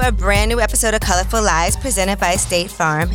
to a brand new episode of Colorful Lives presented by State Farm.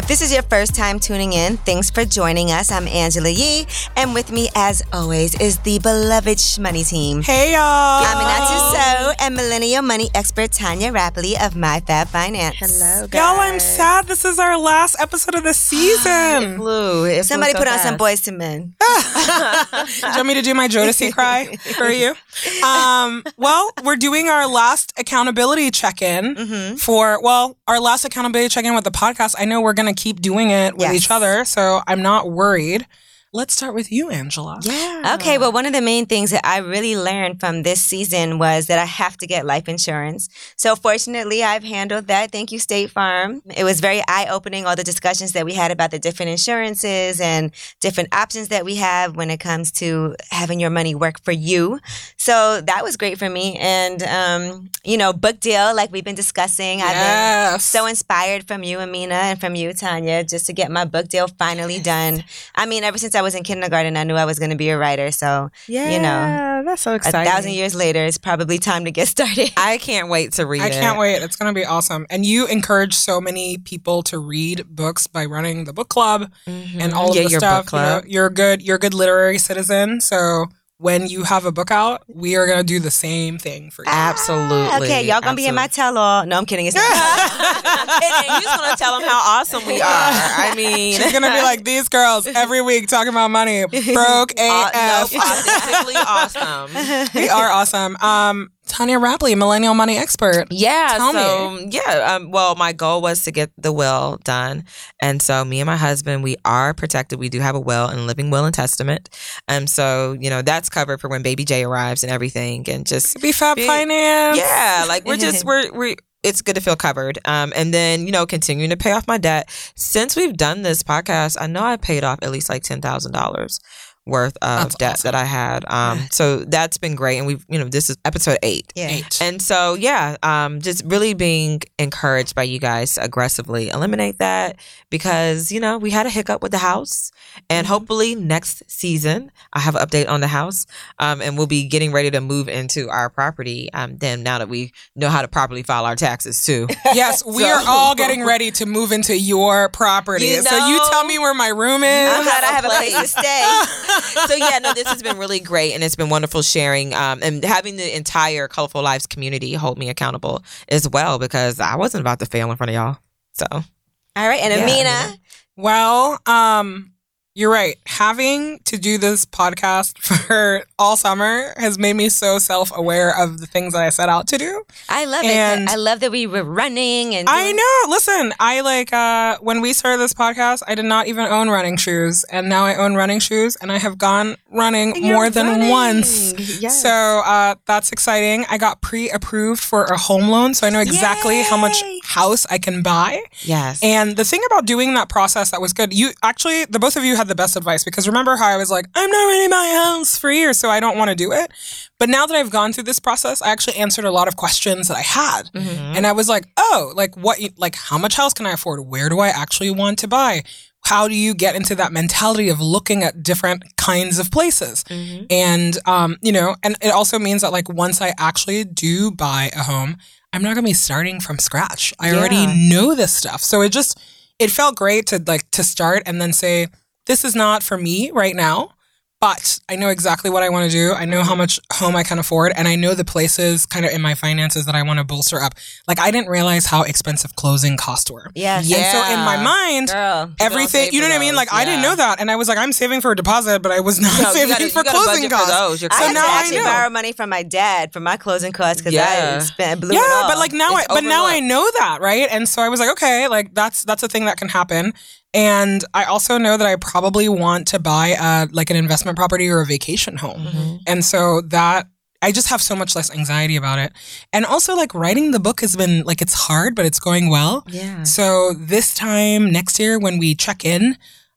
If this is your first time tuning in, thanks for joining us. I'm Angela Yee, and with me, as always, is the beloved Shmoney team. Hey, y'all. I'm Aminatou Sow and millennial money expert Tonya Rapley of My Fab Finance. Hello, guys. Y'all, I'm sad this is our last episode of the season. Flew. It Somebody flew put so on some Boyz II Men. Do you want me to do my Jodeci cry for you? Um, well, we're doing our last accountability check-in Mm-hmm. for well, our last accountability check-in with the podcast. I know we're gonna keep doing it with Yes. each other, so I'm not worried. Let's start with you, Angela. Yeah. Okay, well, one of the main things that I really learned from this season was that I have to get life insurance. So, fortunately, I've handled that. Thank you, State Farm. It was very eye opening, all the discussions that we had about the different insurances and different options that we have when it comes to having your money work for you. So, that was great for me. And, um, you know, book deal, like we've been discussing. I've been so inspired from you, Amina, and from you, Tanya, just to get my book deal finally done. I mean, ever since I was in kindergarten, I knew I was going to be a writer. So, Yeah. you know, that's so exciting. a thousand years later, it's probably time to get started. I can't wait to read I it. can't wait. It's going to be awesome. And you encourage so many people to read books by running the book club and mm-hmm. all Yeah, of the your stuff. book You know, you're a good. You're a good literary citizen. So when you have a book out, we are going to do the same thing for you. Absolutely. okay, y'all gonna be in my tell all. No, I'm kidding. It's not. I'm kidding. You're just gonna tell them how awesome we are. I mean, She's gonna be like these girls every week talking about money. Broke uh, AF. no, authentically awesome. we are awesome. Um, Tonya Rapley, millennial money expert. Yeah. Tell so yeah. Um, well, my goal was to get the will done, and so me and my husband, we are protected. We do have a will and living will and testament, and so you know that's covered for when baby J arrives and everything, and just Be Fab Be- Finance. yeah, like we're just we're we. It's good to feel covered. Um, and then you know continuing to pay off my debt. Since we've done this podcast, I know I paid off at least like ten thousand dollars worth of That's debt awesome. that I had. Um, so that's been great. And we've you know this is episode eight. yeah. Eight. And so, yeah, um, just really being encouraged by you guys to aggressively eliminate that because, you know, we had a hiccup with the house. And Mm-hmm. hopefully next season, I have an update on the house. Um, and we'll be getting ready to move into our property. Um, then now that we know how to properly file our taxes too. Yes, we So- are all getting ready to move into your property. You so you tell me where my room is. I'm glad I have a place to stay. so yeah, no, this has been really great, and it's been wonderful sharing um, and having the entire Colorful Lives community hold me accountable as well because I wasn't about to fail in front of y'all. So All right, and Yeah, Amina. Well, um, you're right. Having to do this podcast for all summer has made me so self-aware of the things that I set out to do. I love And- it. I love that we were running and I know. Listen, I like uh when we started this podcast, I did not even own running shoes, and now I own running shoes, and I have gone running You're more than running. once. Yes. So uh, that's exciting. I got pre-approved for a home loan, so I know exactly how much house I can buy. yes, And the thing about doing that process that was good, you actually, the both of you had the best advice because remember how I was like, I'm not ready to buy a house for years, so I don't want to do it. But now that I've gone through this process, I actually answered a lot of questions that I had. Mm-hmm. And I was like, oh, like what, like how much house can I afford? Where do I actually want to buy? How do you get into that mentality of looking at different kinds of places? Mm-hmm. And, um, you know, and it also means that like once I actually do buy a home, I'm not going to be starting from scratch. I already know this stuff. So it just, it felt great to like to start and then say, this is not for me right now. But I know exactly what I want to do. I know how much home I can afford, and I know the places kind of in my finances that I want to bolster up. Like I didn't realize how expensive closing costs were. Yes. And so in my mind, Girl. everything you know for what I mean? those, Like I didn't know that, and I was like, I'm saving for a deposit, but I was not No, saving gotta- for closing for costs. those. You're I So now I know. borrow money from my dad for my closing costs because Yeah. I spent blew yeah, but like now, I, It's but now I know that, right? And so I was like, okay, like that's that's a thing that can happen. And I also know that I probably want to buy uh like an investment property or a vacation home. Mm-hmm. And so that I just have so much less anxiety about it. And also like writing the book has been like it's hard, but it's going well. Yeah. So this time next year when we check in,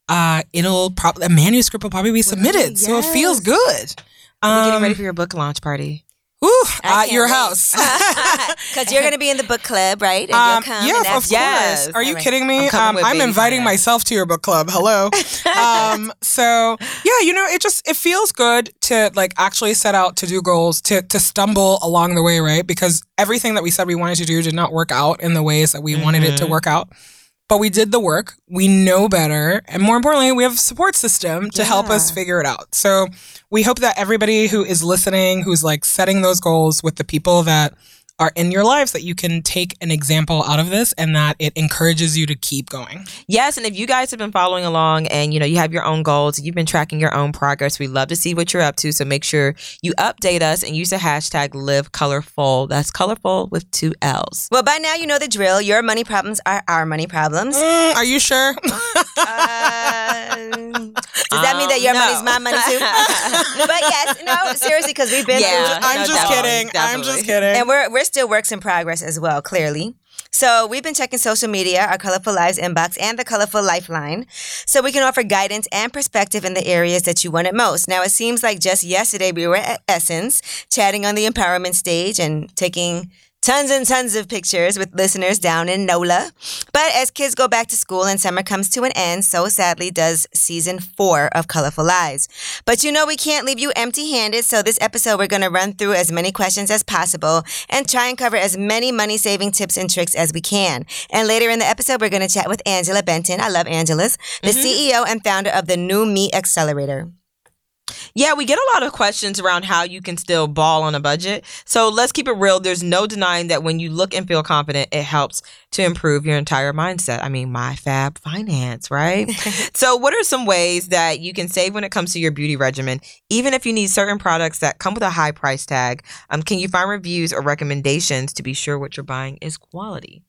uh it'll probably a manuscript will probably be submitted. So it feels yes. good. Are you getting Um, ready for your book launch party? Ooh, at your can't house. Because you're going to be in the book club, right? And Um, you'll come yeah, and of course. Yes. Are you All right. kidding me? I'm Um, I'm inviting finance. myself to your book club. Hello. um, so yeah, you know, it just it feels good to like actually set out to do goals, to to stumble along the way, right? Because everything that we said we wanted to do did not work out in the ways that we wanted it to Mhm. work out. But we did the work. We know better, and more importantly, we have a support system to help us figure it out. So we hope that everybody who is listening, who's like setting those goals with the people that are in your lives that you can take an example out of this and that it encourages you to keep going. Yes, and if you guys have been following along and you know you have your own goals, you've been tracking your own progress, we love to see what you're up to. So make sure you update us and use the hashtag live colorful. That's colorful with two L's. Well, by now you know the drill. Your money problems are our money problems. Mm, are you sure? Uh, does that mean that your Um, money's my money too? but yes, no, seriously, because we've been Yeah. through I'm no, just definitely, kidding. I'm just kidding. And we're we're still works in progress as well, clearly. So we've been checking social media, our Colorful Lives inbox, and the Colorful Lifeline, so we can offer guidance and perspective in the areas that you want it most. Now it seems like just yesterday we were at Essence, chatting on the empowerment stage and taking tons and tons of pictures with listeners down in NOLA. But as kids go back to school and summer comes to an end, so sadly does season four of Colorful Lives. But you know, we can't leave you empty handed. So, this episode, we're going to run through as many questions as possible and try and cover as many money saving tips and tricks as we can. And later in the episode, we're going to chat with Angela Benton. I love Angela's, the mm-hmm. CEO and founder of the New Me Accelerator. Yeah, we get a lot of questions around how you can still ball on a budget. So let's keep it real. There's no denying that when you look and feel confident, it helps to improve your entire mindset. I mean, my fab finance, right? so, what are some ways that you can save when it comes to your beauty regimen, even if you need certain products that come with a high price tag? Um, can you find reviews or recommendations to be sure what you're buying is quality?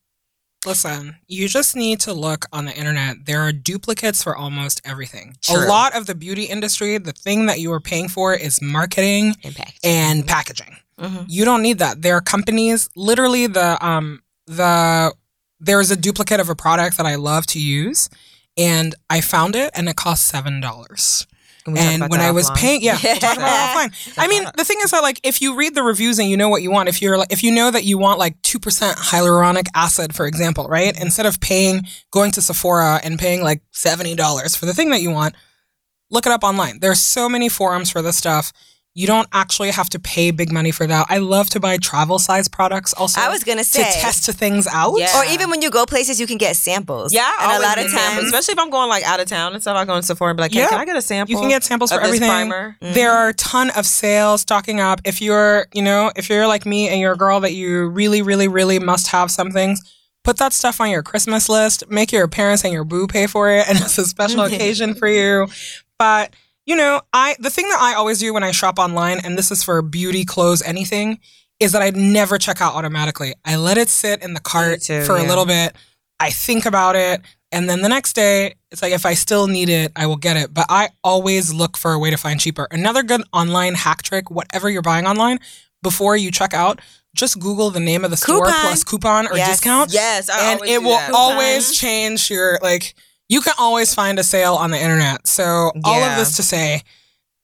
Listen, you just need to look on the internet. There are duplicates for almost everything. True. A lot of the beauty industry, the thing that you are paying for is marketing and packaging. And packaging. Mm-hmm. You don't need that. There are companies, literally the um the there is a duplicate of a product that I love to use and I found it and it cost $7. And when I was offline? paying, yeah, we'll talk about it offline. I mean, the thing is that like if you read the reviews and you know what you want, if you're like if you know that you want like two percent hyaluronic acid, for example, right? Instead of paying going to Sephora and paying like seventy dollars for the thing that you want, look it up online. There's so many forums for this stuff. You don't actually have to pay big money for that. I love to buy travel size products also. I was going to say to test things out. Yeah. Or even when you go places, you can get samples. Yeah, and a lot of get samples, times, especially if I'm going like out of town and stuff, I go in Sephora and be like, hey, Yeah. can I get a sample? You can get samples for this everything. primer. Mm-hmm. There are a ton of sales stocking up. If you're, you know, if you're like me and you're a girl that you really, really, really must have some things, put that stuff on your Christmas list. Make your parents and your boo pay for it, and it's a special mm-hmm. occasion for you. But you know, I the thing that I always do when I shop online, and this is for beauty, clothes, anything, is that I never check out automatically. I let it sit in the cart too, for a little bit. I think about it, and then the next day, it's like if I still need it, I will get it. But I always look for a way to find cheaper. Another good online hack trick, whatever you're buying online, before you check out, just Google the name of the store Coupon. plus coupon or Yes. discount Yes, I and it will that. always change your like you can always find a sale on the internet. So all of this to say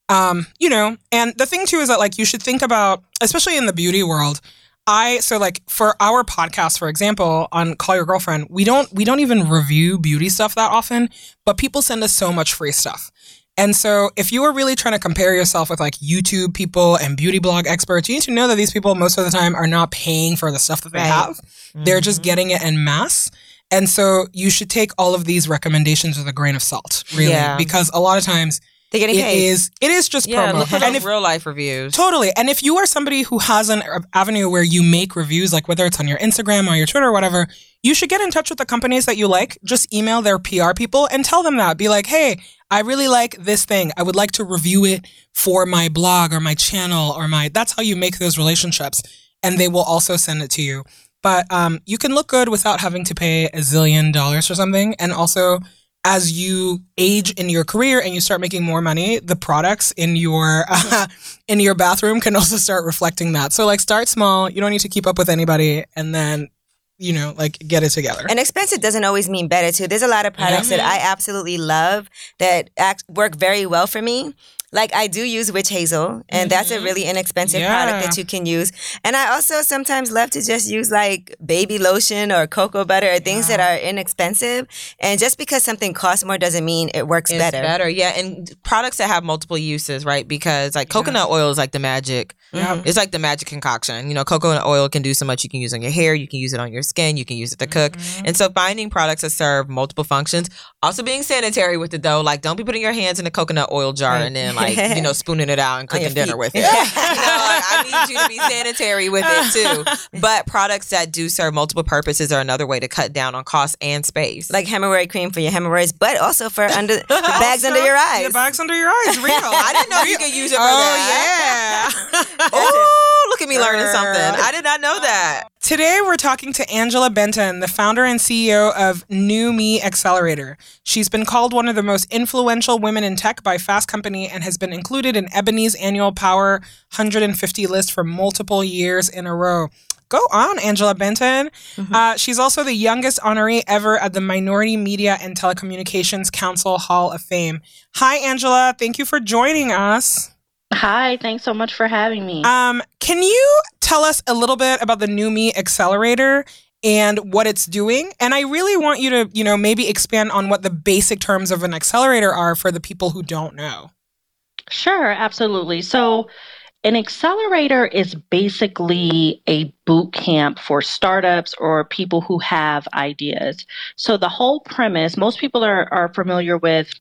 um you know and the thing too is that like you should think about especially in the beauty world i so like for our podcast for example on call your girlfriend we don't we don't even review beauty stuff that often but people send us so much free stuff. And so if you are really trying to compare yourself with like youtube people and beauty blog experts you need to know that these people most of the time are not paying for the stuff that they Right. have. They're just getting it en masse. And so you should take all of these recommendations with a grain of salt, really, Yeah. because a lot of times they're getting it paid. is it is just Yeah, promo. look for and if real life reviews. totally, and if you are somebody who has an avenue where you make reviews, like whether it's on your Instagram or your Twitter or whatever, you should get in touch with the companies that you like. Just email their PR people and tell them that. Be like, hey, I really like this thing. I would like to review it for my blog or my channel or my. That's how you make those relationships, and they will also send it to you. But um, you can look good without having to pay a zillion dollars for something. And also, as you age in your career and you start making more money, the products in your in your bathroom can also start reflecting that. So like, start small. You don't need to keep up with anybody, and then you know, like get it together. And expensive doesn't always mean better too. There's a lot of products that I absolutely love that act, work very well for me. Like I do use witch hazel, and that's a Mhm. really inexpensive Yeah. product that you can use. And I also sometimes love to just use like baby lotion or cocoa butter or things that are inexpensive. And just because something costs more doesn't mean it works It's better. better, yeah. And products that have multiple uses, right? Because like coconut oil is like the magic. Mhm. It's like the magic concoction. You know, coconut oil can do so much. You can use on your hair, you can use it on your skin, you can use it to cook. Mm-hmm. And so finding products that serve multiple functions, also being sanitary with it though. Like don't be putting your hands in a coconut oil jar Right. and then like, you know, spooning it out and cooking dinner with it. you know, like, I need you to be sanitary with it too. But products that do serve multiple purposes are another way to cut down on cost and space. Like hemorrhoid cream for your hemorrhoids, but also for under the bags under your eyes. The bags under your eyes. Real. I didn't know you could use it for Oh yeah. Look at me learning something. I did not know that. Today, we're talking to Angela Benton, the founder and CEO of New Me Accelerator. She's been called one of the most influential women in tech by Fast Company and has been included in Ebony's annual Power 150 list for multiple years in a row. Go on, Angela Benton. Uh, she's also the youngest honoree ever at the Minority Media and Telecommunications Council Hall of Fame. Hi, Angela. Thank you for joining us. Hi, thanks so much for having me. Um, can you tell us a little bit about the New Me Accelerator and what it's doing? And I really want you to, you know, maybe expand on what the basic terms of an accelerator are for the people who don't know. Sure, absolutely. So, an accelerator is basically a boot camp for startups or people who have ideas. So, the whole premise, most people are, are familiar with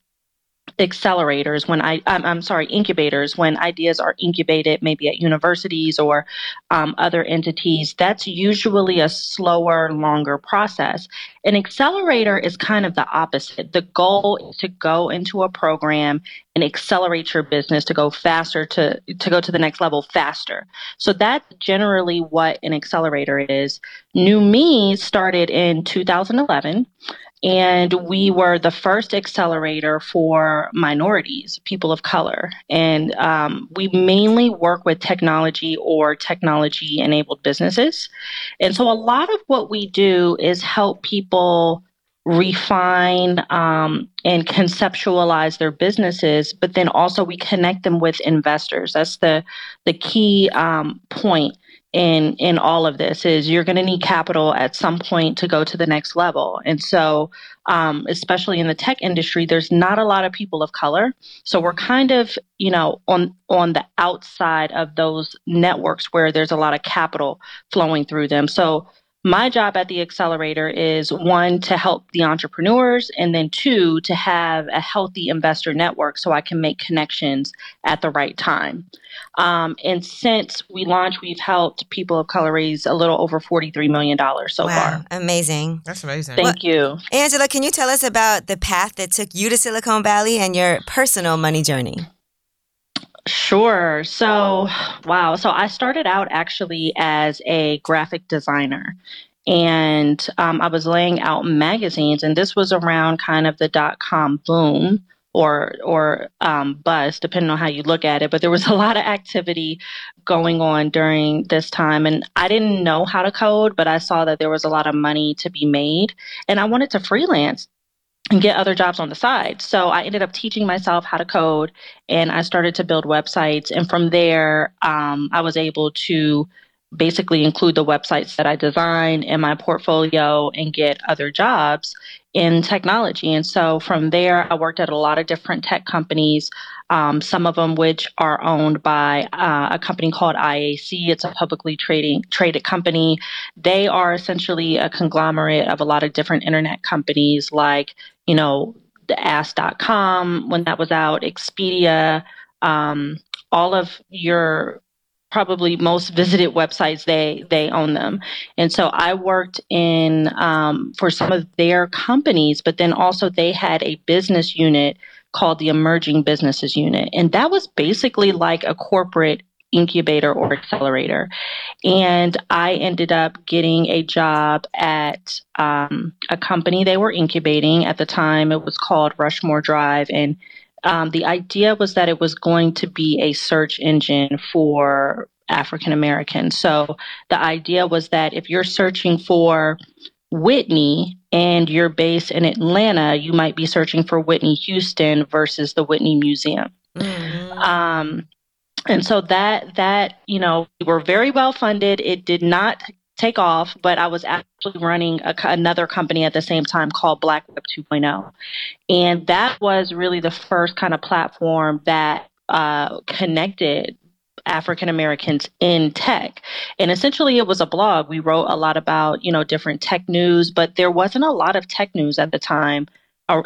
accelerators when I I'm, I'm sorry incubators when ideas are incubated maybe at universities or um, other entities that's usually a slower longer process. An accelerator is kind of the opposite. The goal is to go into a program and accelerate your business to go faster to to go to the next level faster. So that's generally what an accelerator is. New me started in 2011 and we were the first accelerator for minorities, people of color. And um, we mainly work with technology or technology enabled businesses. And so a lot of what we do is help people refine um, and conceptualize their businesses, but then also we connect them with investors. That's the the key um, point in in all of this is you're going to need capital at some point to go to the next level. And so um, especially in the tech industry there's not a lot of people of color. So we're kind of you know on on the outside of those networks where there's a lot of capital flowing through them. So my job at the accelerator is one to help the entrepreneurs and then two to have a healthy investor network so i can make connections at the right time um, and since we launched we've helped people of color raise a little over $43 million so wow, far amazing. That's amazing. thank you Angela, can you tell us about the path that took you to Silicon Valley and your personal money journey? Sure. So, wow. So, I started out actually as a graphic designer. And um, I was laying out magazines, and this was around kind of the dot com boom or or um, bust, depending on how you look at it. But there was a lot of activity going on during this time, and I didn't know how to code, but I saw that there was a lot of money to be made, and I wanted to freelance and get other jobs on the side. So I ended up teaching myself how to code and I started to build websites. And from there, um, I was able to basically include the websites that I design in my portfolio and get other jobs in technology. And so from there, I worked at a lot of different tech companies, um, some of them which are owned by uh, a company called IAC. It's a publicly trading traded company. They are essentially a conglomerate of a lot of different internet companies like, you know, the ask.com when that was out, Expedia, um, all of your probably most visited websites they they own them and so i worked in um, for some of their companies but then also they had a business unit called the emerging businesses unit. And that was basically like a corporate incubator or accelerator. And i ended up getting a job at um, a company they were incubating. At the time it was called rushmore drive. And um, the idea was that it was going to be a search engine for African Americans. So the idea was that if you're searching for Whitney and you're based in Atlanta, you might be searching for Whitney Houston versus the Whitney Museum. Mm. Um, and so that that you know we were very well funded. It did not take off, but I was actually running a, another company at the same time called Black Web 2.0, and that was really the first kind of platform that uh, connected African Americans in tech. And essentially it was a blog. We wrote a lot about, you know, different tech news, but there wasn't a lot of tech news at the time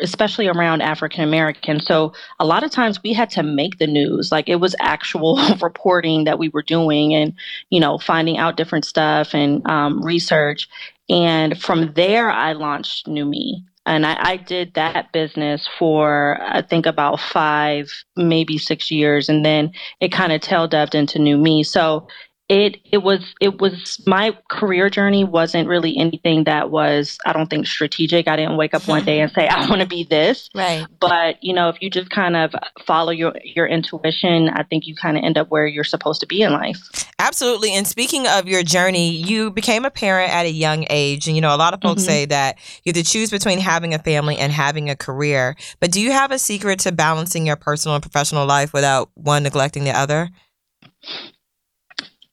especially around African Americans. So a lot of times we had to make the news. Like it was actual reporting that we were doing and, you know, finding out different stuff and um, research. And from there, I launched New Me. And I, I, did that business for, I think, about five, maybe six years. And then it kind of tail dubbed into New Me. So it it was it was my career journey wasn't really anything that was I don't think strategic. I didn't wake up one day and say I want to be this. Right. But you know, if you just kind of follow your your intuition, I think you kind of end up where you're supposed to be in life. Absolutely. And speaking of your journey, you became a parent at a young age, and you know a lot of folks mm-hmm. say that you have to choose between having a family and having a career. But do you have a secret to balancing your personal and professional life without one neglecting the other?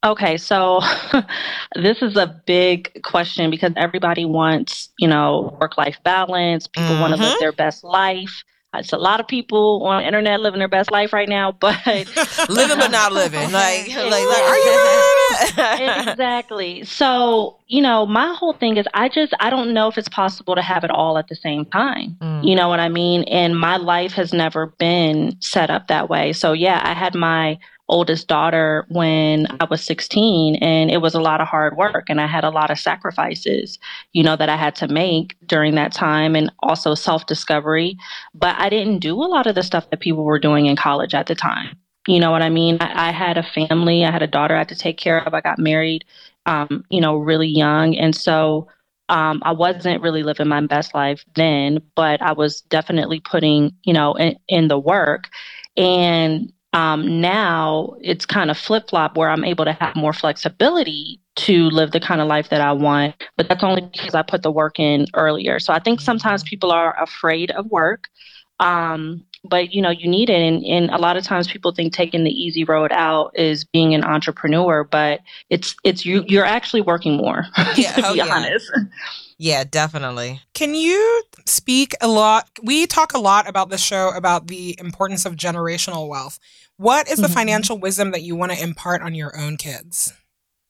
Okay, so this is a big question because everybody wants, you know, work life balance. People mm-hmm. want to live their best life. It's a lot of people on the internet living their best life right now, but living but not living. Like, like, like, are you? exactly. So, you know, my whole thing is, I just I don't know if it's possible to have it all at the same time. Mm. You know what I mean? And my life has never been set up that way. So, yeah, I had my oldest daughter when I was 16 and it was a lot of hard work and I had a lot of sacrifices, you know, that I had to make during that time and also self-discovery, but I didn't do a lot of the stuff that people were doing in college at the time. You know what I mean? I, I had a family, I had a daughter I had to take care of. I got married um, you know, really young and so um, I wasn't really living my best life then, but I was definitely putting, you know, in, in the work. And um, now it's kind of flip flop where I'm able to have more flexibility to live the kind of life that I want. But that's only because I put the work in earlier. So I think sometimes people are afraid of work. Um, but you know you need it and, and a lot of times people think taking the easy road out is being an entrepreneur but it's it's you you're actually working more yeah, to oh, be yeah. honest yeah, definitely. Can you speak a lot? We talk a lot about the show about the importance of generational wealth. What is the mm-hmm. financial wisdom that you want to impart on your own kids?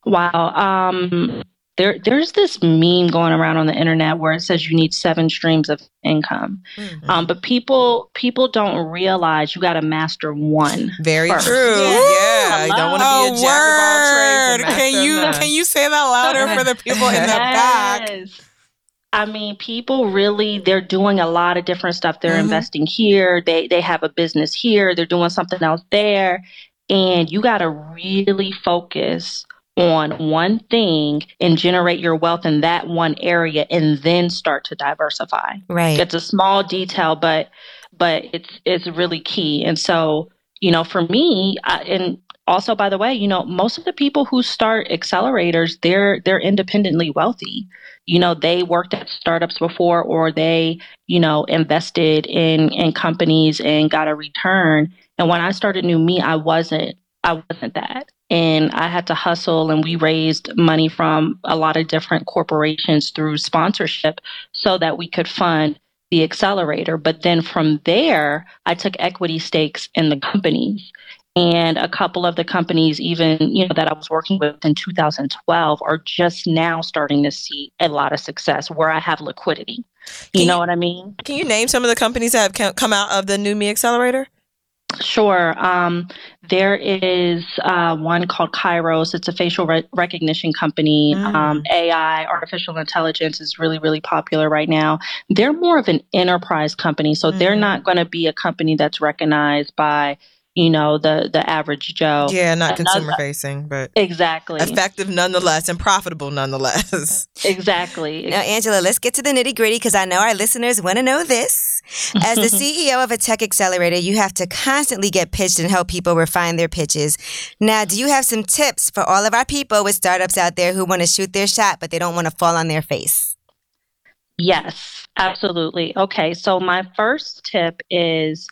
Wow. Um, there, there's this meme going around on the internet where it says you need seven streams of income, mm-hmm. um, but people people don't realize you got to master one. Very first. true. Yeah, yeah. don't want to be a jack of all trades. Can you can you say that louder for the people in the yes. back? I mean, people really they're doing a lot of different stuff. They're mm-hmm. investing here, they they have a business here, they're doing something else there. And you got to really focus on one thing and generate your wealth in that one area and then start to diversify. Right. It's a small detail but but it's it's really key. And so, you know, for me, I, and also by the way, you know, most of the people who start accelerators, they're they're independently wealthy. You know they worked at startups before or they you know invested in in companies and got a return. And when i started new me i wasn't i wasn't that. And i had to hustle and we raised money from a lot of different corporations through sponsorship so that we could fund the accelerator. But then from there i took equity stakes in the companies and a couple of the companies even you know that i was working with in 2012 are just now starting to see a lot of success where i have liquidity you, you know what i mean can you name some of the companies that have come out of the new me accelerator Sure. Um, there is uh, one called Kairos. It's a facial re- recognition company. Mm. Um, AI, artificial intelligence, is really, really popular right now. They're more of an enterprise company, so mm. they're not going to be a company that's recognized by you know the the average joe. Yeah not Another, consumer facing but exactly. effective nonetheless and profitable nonetheless. Exactly. Now angela let's get to the nitty gritty because i know our listeners want to know this. As the ceo of a tech accelerator you have to constantly get pitched and help people refine their pitches. Now do you have some tips for all of our people with startups out there who want to shoot their shot but they don't want to fall on their face? Yes absolutely. Okay so my first tip is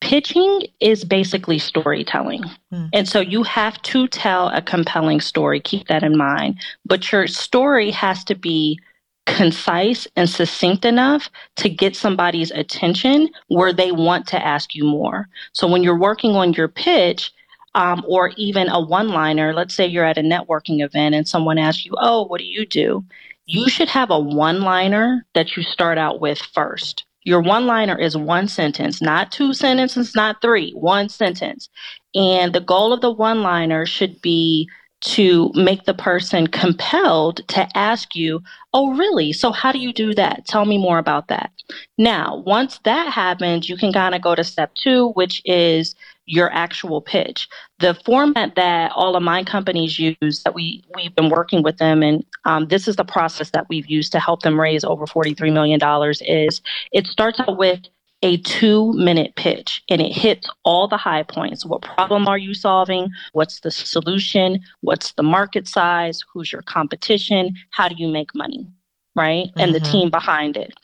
pitching is basically storytelling. Hmm. And so you have to tell a compelling story. Keep that in mind. But your story has to be concise and succinct enough to get somebody's attention where they want to ask you more. So when you're working on your pitch, um, or even a one liner, let's say you're at a networking event and someone asks you, Oh, what do you do? You should have a one liner that you start out with first. Your one liner is one sentence, not two sentences, not three, one sentence. And the goal of the one liner should be to make the person compelled to ask you, Oh, really? So, how do you do that? Tell me more about that. Now, once that happens, you can kind of go to step two, which is your actual pitch. The format that all of my companies use that we we've been working with them, and um, this is the process that we've used to help them raise over forty three million dollars. Is it starts out with a two minute pitch and it hits all the high points. What problem are you solving? What's the solution? What's the market size? Who's your competition? How do you make money? Right? And the Mhm. team behind it.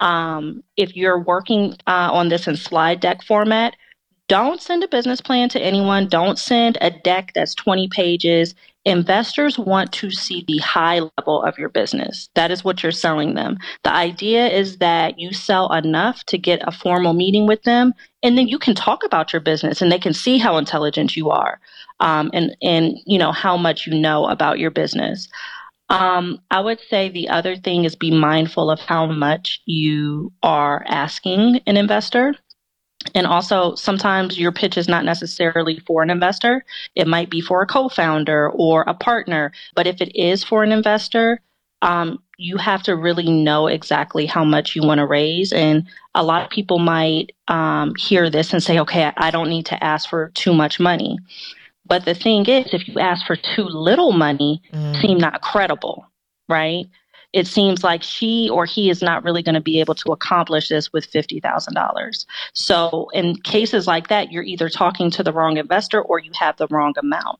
Um, if you're working uh, on this in slide deck format, don't send a business plan to anyone. Don't send a deck that's 20 pages. Investors want to see the high level of your business. That is what you're selling them. The idea is that you sell enough to get a formal meeting with them, and then you can talk about your business, and they can see how intelligent you are, um, and and you know how much you know about your business. Um, I would say the other thing is be mindful of how much you are asking an investor. And also, sometimes your pitch is not necessarily for an investor. It might be for a co founder or a partner. But if it is for an investor, um, you have to really know exactly how much you want to raise. And a lot of people might um, hear this and say, okay, I- don't need to ask for too much money. But the thing is, if you ask for too little money, Mm. seem not credible, right? It seems like she or he is not really going to be able to accomplish this with $50,000. So, in cases like that, you're either talking to the wrong investor or you have the wrong amount.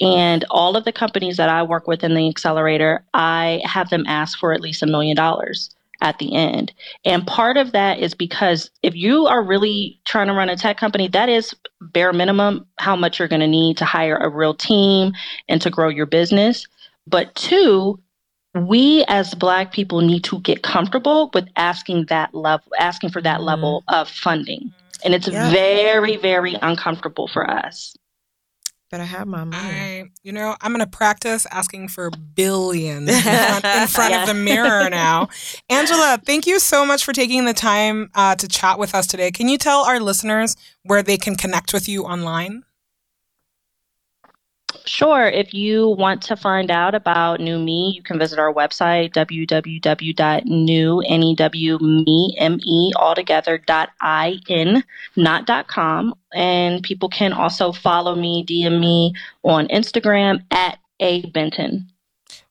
And all of the companies that I work with in the accelerator, I have them ask for at least a million dollars at the end. And part of that is because if you are really trying to run a tech company, that is bare minimum how much you're going to need to hire a real team and to grow your business. But two, we as black people need to get comfortable with asking that level asking for that level of funding. And it's Yeah. very, very uncomfortable for us. but I have my money. I, you know, I'm gonna practice asking for billions in front, in front of the mirror now. Angela, thank you so much for taking the time uh, to chat with us today. Can you tell our listeners where they can connect with you online? Sure. If you want to find out about New Me, you can visit our website, www.new, N-E-W-me, M-E, altogether, dot I-N, not com. And people can also follow me, DM me on Instagram at A Benton.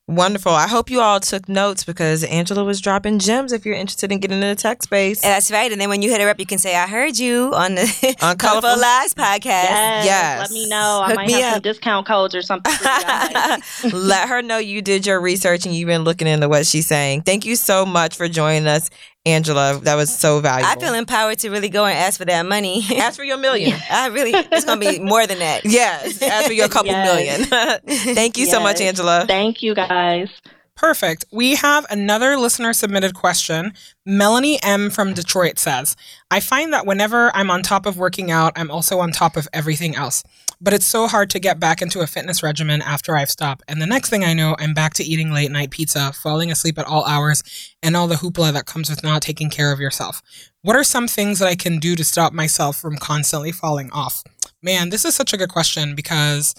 Wonderful. I hope you all took notes because Angela was dropping gems if you're interested in getting into the tech space. And That's right. And then when you hit her up, you can say, I heard you on the On Colorful Colorful- Lives podcast. Yes, yes. Let me know. I Hook might me have some up. discount codes or something. for you. I. Let her know you did your research and you've been looking into what she's saying. Thank you so much for joining us, Angela. That was so valuable. I feel empowered to really go and ask for that money. Ask for your million. I really, it's going to be more than that. Yes, ask for your couple Yes. million. Thank you so much, Angela. Thank you guys. Perfect. We have another listener submitted question. Melanie M from Detroit says, I find that whenever I'm on top of working out, I'm also on top of everything else. But it's so hard to get back into a fitness regimen after I've stopped. And the next thing I know, I'm back to eating late night pizza, falling asleep at all hours, and all the hoopla that comes with not taking care of yourself. What are some things that I can do to stop myself from constantly falling off? Man, this is such a good question because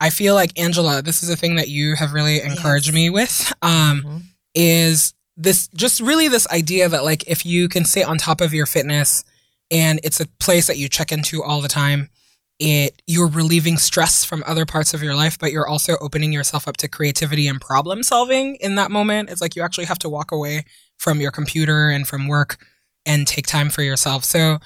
I feel like Angela, this is a thing that you have really encouraged Yes. me with. Um, Mhm. is this just really this idea that like if you can stay on top of your fitness and it's a place that you check into all the time, it you're relieving stress from other parts of your life, but you're also opening yourself up to creativity and problem solving in that moment. It's like you actually have to walk away from your computer and from work and take time for yourself. So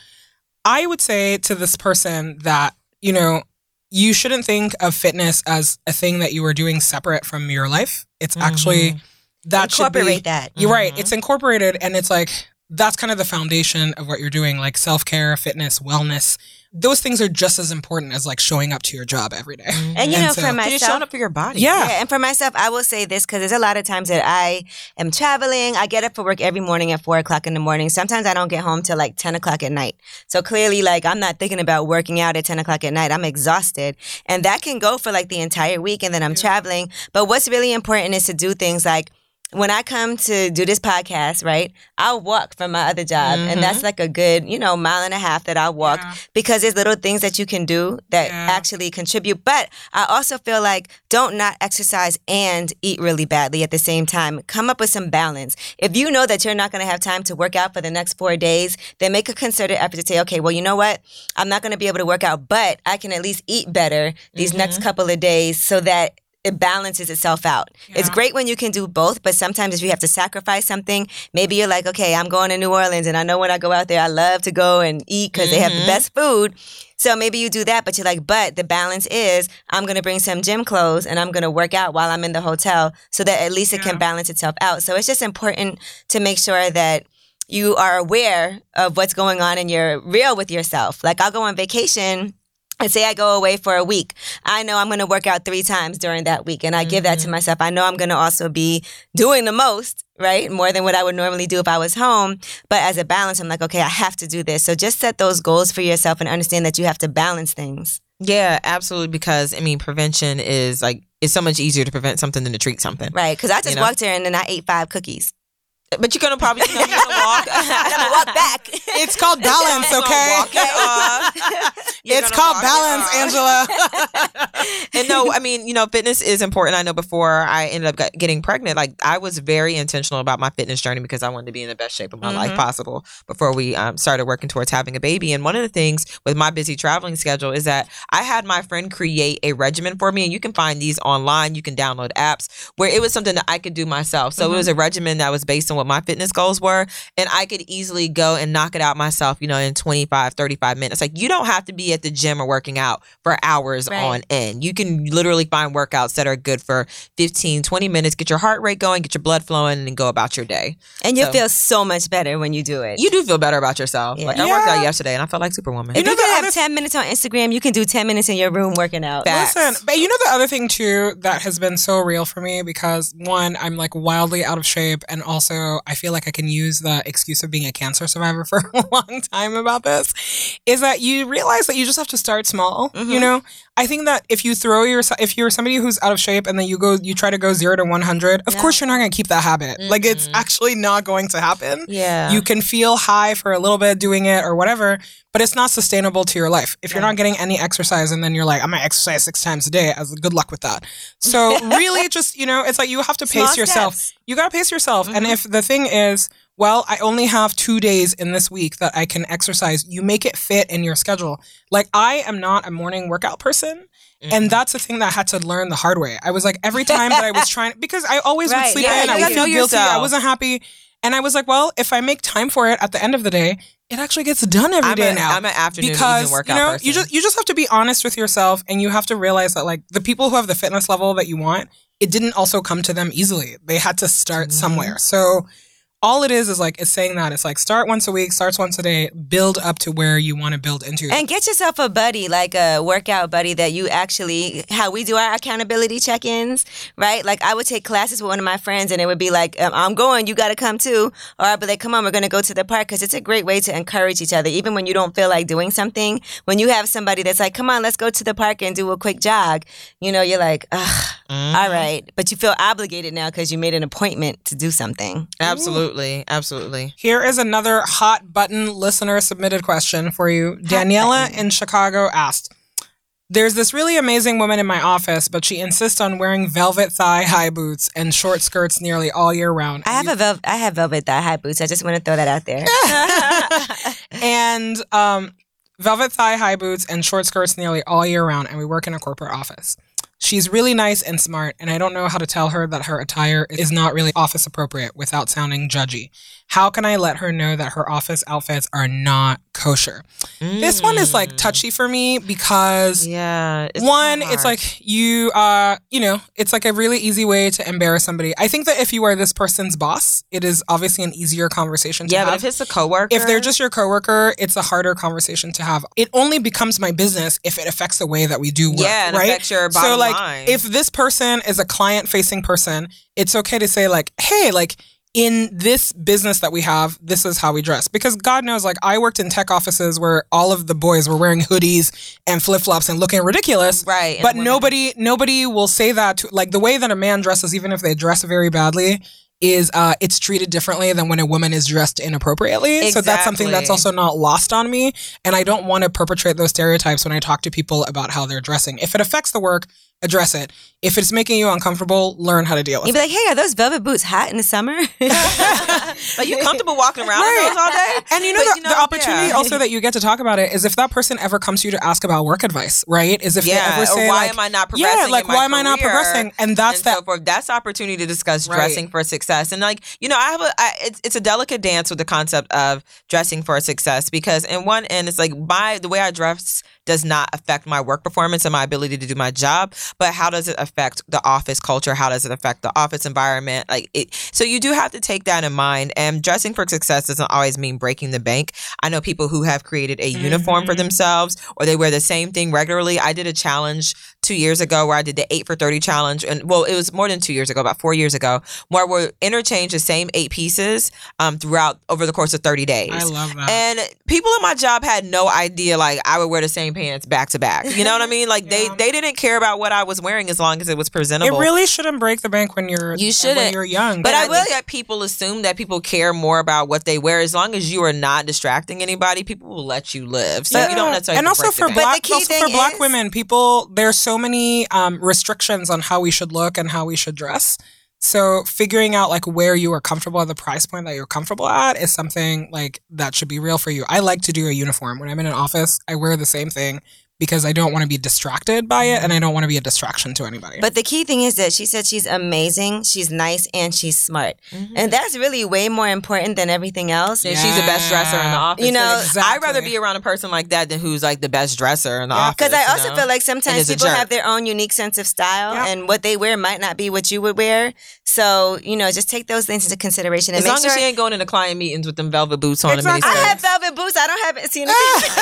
I would say to this person that, you know, you shouldn't think of fitness as a thing that you are doing separate from your life. It's actually Mhm. that should be Incorporate that. you're right. Mhm. It's incorporated and it's like that's kind of the foundation of what you're doing, like self care, fitness, wellness. Those things are just as important as like showing up to your job every day. Mm-hmm. And you And know, so- for You're myself, showing up for your body. Yeah. Yeah, and for myself, I will say this because there's a lot of times that I am traveling. I get up for work every morning at four o'clock in the morning. Sometimes I don't get home till like 10 o'clock at night. So clearly, like, I'm not thinking about working out at 10 o'clock at night. I'm exhausted. And that can go for like the entire week. And then I'm traveling. But what's really important is to do things like, when I come to do this podcast, right, I'll walk from my other job. And that's mm-hmm. like a good, you know, mile and a half that I'll walk Yeah. because there's little things that you can do that Yeah. actually contribute. But I also feel like don't not exercise and eat really badly at the same time. Come up with some balance. If you know that you're not going to have time to work out for the next four days, then make a concerted effort to say, okay, well, you know what? I'm not going to be able to work out, but I can at least eat better these next mm-hmm. couple of days so that it balances itself out. It's great when you can do both, but sometimes if you have to sacrifice something, maybe you're like, okay, I'm going to New Orleans and I know when I go out there, I love to go and eat because they have the mm-hmm. best food. So maybe you do that, but you're like, but the balance is I'm going to bring some gym clothes and I'm going to work out while I'm in the hotel so that at least it Yeah. can balance itself out. So it's just important to make sure that you are aware of what's going on and you're real with yourself. Like I'll go on vacation and say I go away for a week. I know I'm going to work out three times during that week and I give that to mm-hmm. myself. I know I'm going to also be doing the most, right? More than what I would normally do if I was home. But as a balance, I'm like, okay, I have to do this. So just set those goals for yourself and understand that you have to balance things. Yeah, absolutely. Because I mean, prevention is like it's so much easier to prevent something than to treat something. Right. Because I just You know? walked here and then I ate five cookies. But you're gonna probably you know, you're gonna walk. I gotta walk back. It's called balance, okay? it uh, It's called walk it uh. balance. Angela. and no, I mean, you know, fitness is important. I know before I ended up getting pregnant, like I was very intentional about my fitness journey because I wanted to be in the best shape of my life mm-hmm. possible before we um, started working towards having a baby. And one of the things with my busy traveling schedule is that I had my friend create a regimen for me, and you can find these online. You can download apps where it was something that I could do myself. So it was mm-hmm. a regimen that was based on what my fitness goals were, and I could easily go and knock it out myself, you know, in 25, 35 minutes. Like you don't have to be at the gym or working out for hours Right. on end. You can literally find workouts that are good for 15, 20 minutes, get your heart rate going, get your blood flowing, and go about your day. And you So- feel so much better when you do it. You do feel better about yourself. Yeah. Like I worked out yesterday and I felt like Superwoman. if You know you the can have other- 10 minutes on Instagram, you can do 10 minutes in your room working out. Facts. Listen, but you know the other thing too that has been so real for me because one, I'm like wildly out of shape, and also I feel like I can use the excuse of being a cancer survivor for a long time about this. Is that you realize that you just have to start small. You mm-hmm. know, I think that if you throw yourself, if you're somebody who's out of shape and then you go, you try to go zero to 100, of course you're not going to keep that habit. Like it's mm-hmm. actually not going to happen. Yeah. You can feel high for a little bit doing it or whatever, but it's not sustainable to your life. If you're not getting any exercise and then you're like, I'm gonna exercise six times a day, as good luck with that. So really just, you know, it's like you have to pace Small yourself. steps. You gotta pace yourself. And mm-hmm. if the thing is, well, I only have two days in this week that I can exercise, you make it fit in your schedule. Like I am not a morning workout person. And that's the thing that I had to learn the hard way. I was like, every time that I was trying, because I always would sleep yeah, in, I would feel guilty, I wasn't happy. And I was like, well, if I make time for it at the end of the day, it actually gets done every day I'm a- now. I'm an afternoon because workout you know person. you just you just have to be honest with yourself, and you have to realize that like the people who have the fitness level that you want, it didn't also come to them easily. They had to start Mm-hmm. somewhere. So all it is is like it's saying that it's like start once a week, starts once a day, build up to where you want to build into. And get yourself a buddy, like a workout buddy that you actually, how we do our accountability check ins, right? Like I would take classes with one of my friends and it would be like, um, I'm going, you got to come too. Or I'd be like, come on, we're going to go to the park because it's a great way to encourage each other. Even when you don't feel like doing something, when you have somebody that's like, come on, let's go to the park and do a quick jog, you know, you're like, Ugh, all right. But you feel obligated now because you made an appointment to do something. Absolutely. Absolutely. Here is another hot button listener submitted question for you. Daniela in Chicago asked. There's this really amazing woman in my office, but she insists on wearing velvet thigh high boots and short skirts nearly all year round. I have a vel- I have velvet thigh high boots. I just want to throw that out there. and um, velvet thigh high boots and short skirts nearly all year round, and we work in a corporate office. She's really nice and smart, and I don't know how to tell her that her attire is not really office appropriate without sounding judgy. How can I let her know that her office outfits are not kosher? This one is like Mm. touchy for me because Yeah. it's one, it's like you, uh, you know, it's like a really easy way to embarrass somebody. I think that if you are this person's boss, it is obviously an easier conversation to have. yeah, but if it's a coworker, if they're just your coworker, it's a harder conversation to have. It only becomes my business if it affects the way that we do work, yeah, and right? affects your so like line. if this person is a client facing person, it's okay to say like, "Hey, like in this business that we have, this is how we dress." Because God knows like I worked in tech offices where all of the boys were wearing hoodies and flip-flops and looking ridiculous. right, But women- nobody nobody will say that to like the way that a man dresses even if they dress very badly is uh it's treated differently than when a woman is dressed inappropriately. So that's something that's also not lost on me and I don't want to perpetrate those stereotypes when I talk to people about how they're dressing. If it affects the work, address it. If it's making you uncomfortable, learn how to deal with it. You'd be like, hey, are those velvet boots hot in the summer? are you comfortable walking around in those all day? And you know, But, the, you know, the opportunity yeah. also that you get to talk about it is if that person ever comes to you to ask about work advice, right? Is if yeah, they ever or say why like, am I not progressing? yeah, like in my why am I not progressing? And that's and that. so forth. That's opportunity to discuss Right. dressing for success. And like you know, I have a I, it's it's a delicate dance with the concept of dressing for success because in one end it's like by the way I dress does not affect my work performance and my ability to do my job, but how does it affect the office culture? How does it affect the office environment? Like it, so you do have to take that in mind. And dressing for success doesn't always mean breaking the bank. I know people who have created a uniform for Mhm. themselves or they wear the same thing regularly. I did a challenge two years ago where I did the eight for 30 challenge. And well, it was more than two years ago, about four years ago, where we interchange the same eight pieces um, throughout over the course of 30 days. I love that. And people in my job had no idea like I would wear the same pants back to back. You know what I mean? Like Yeah. they they didn't care about what I was wearing as long as it was presentable. it really shouldn't break the bank when you're You shouldn't. you're young. but I I will that people assume that people care more about what they wear. As long as you are not distracting anybody, people will let you live. So you don't necessarily. and have to also for. But black, also for black women, people, they're so many um, restrictions on how we should look and how we should dress. So figuring out like where you are comfortable at the price point that you're comfortable at is something like that should be real for you. I like to do a uniform when I'm in an office. I wear the same thing because I don't want to be distracted by it and I don't want to be a distraction to anybody. But the key thing is that she said she's amazing, she's nice, and she's smart. Mhm. And that's really way more important than everything else. And she's the best dresser in the office. You know, And I'd rather be around a person like that than who's like the best dresser in the Yeah. office. Because I also know? feel like sometimes people have their own unique sense of style, Yeah. and what they wear might not be what you would wear. So you know, just take those things into consideration and as make long sure. as she ain't going into client meetings with them velvet boots on Exactly. and I have velvet boots. I don't have seen it.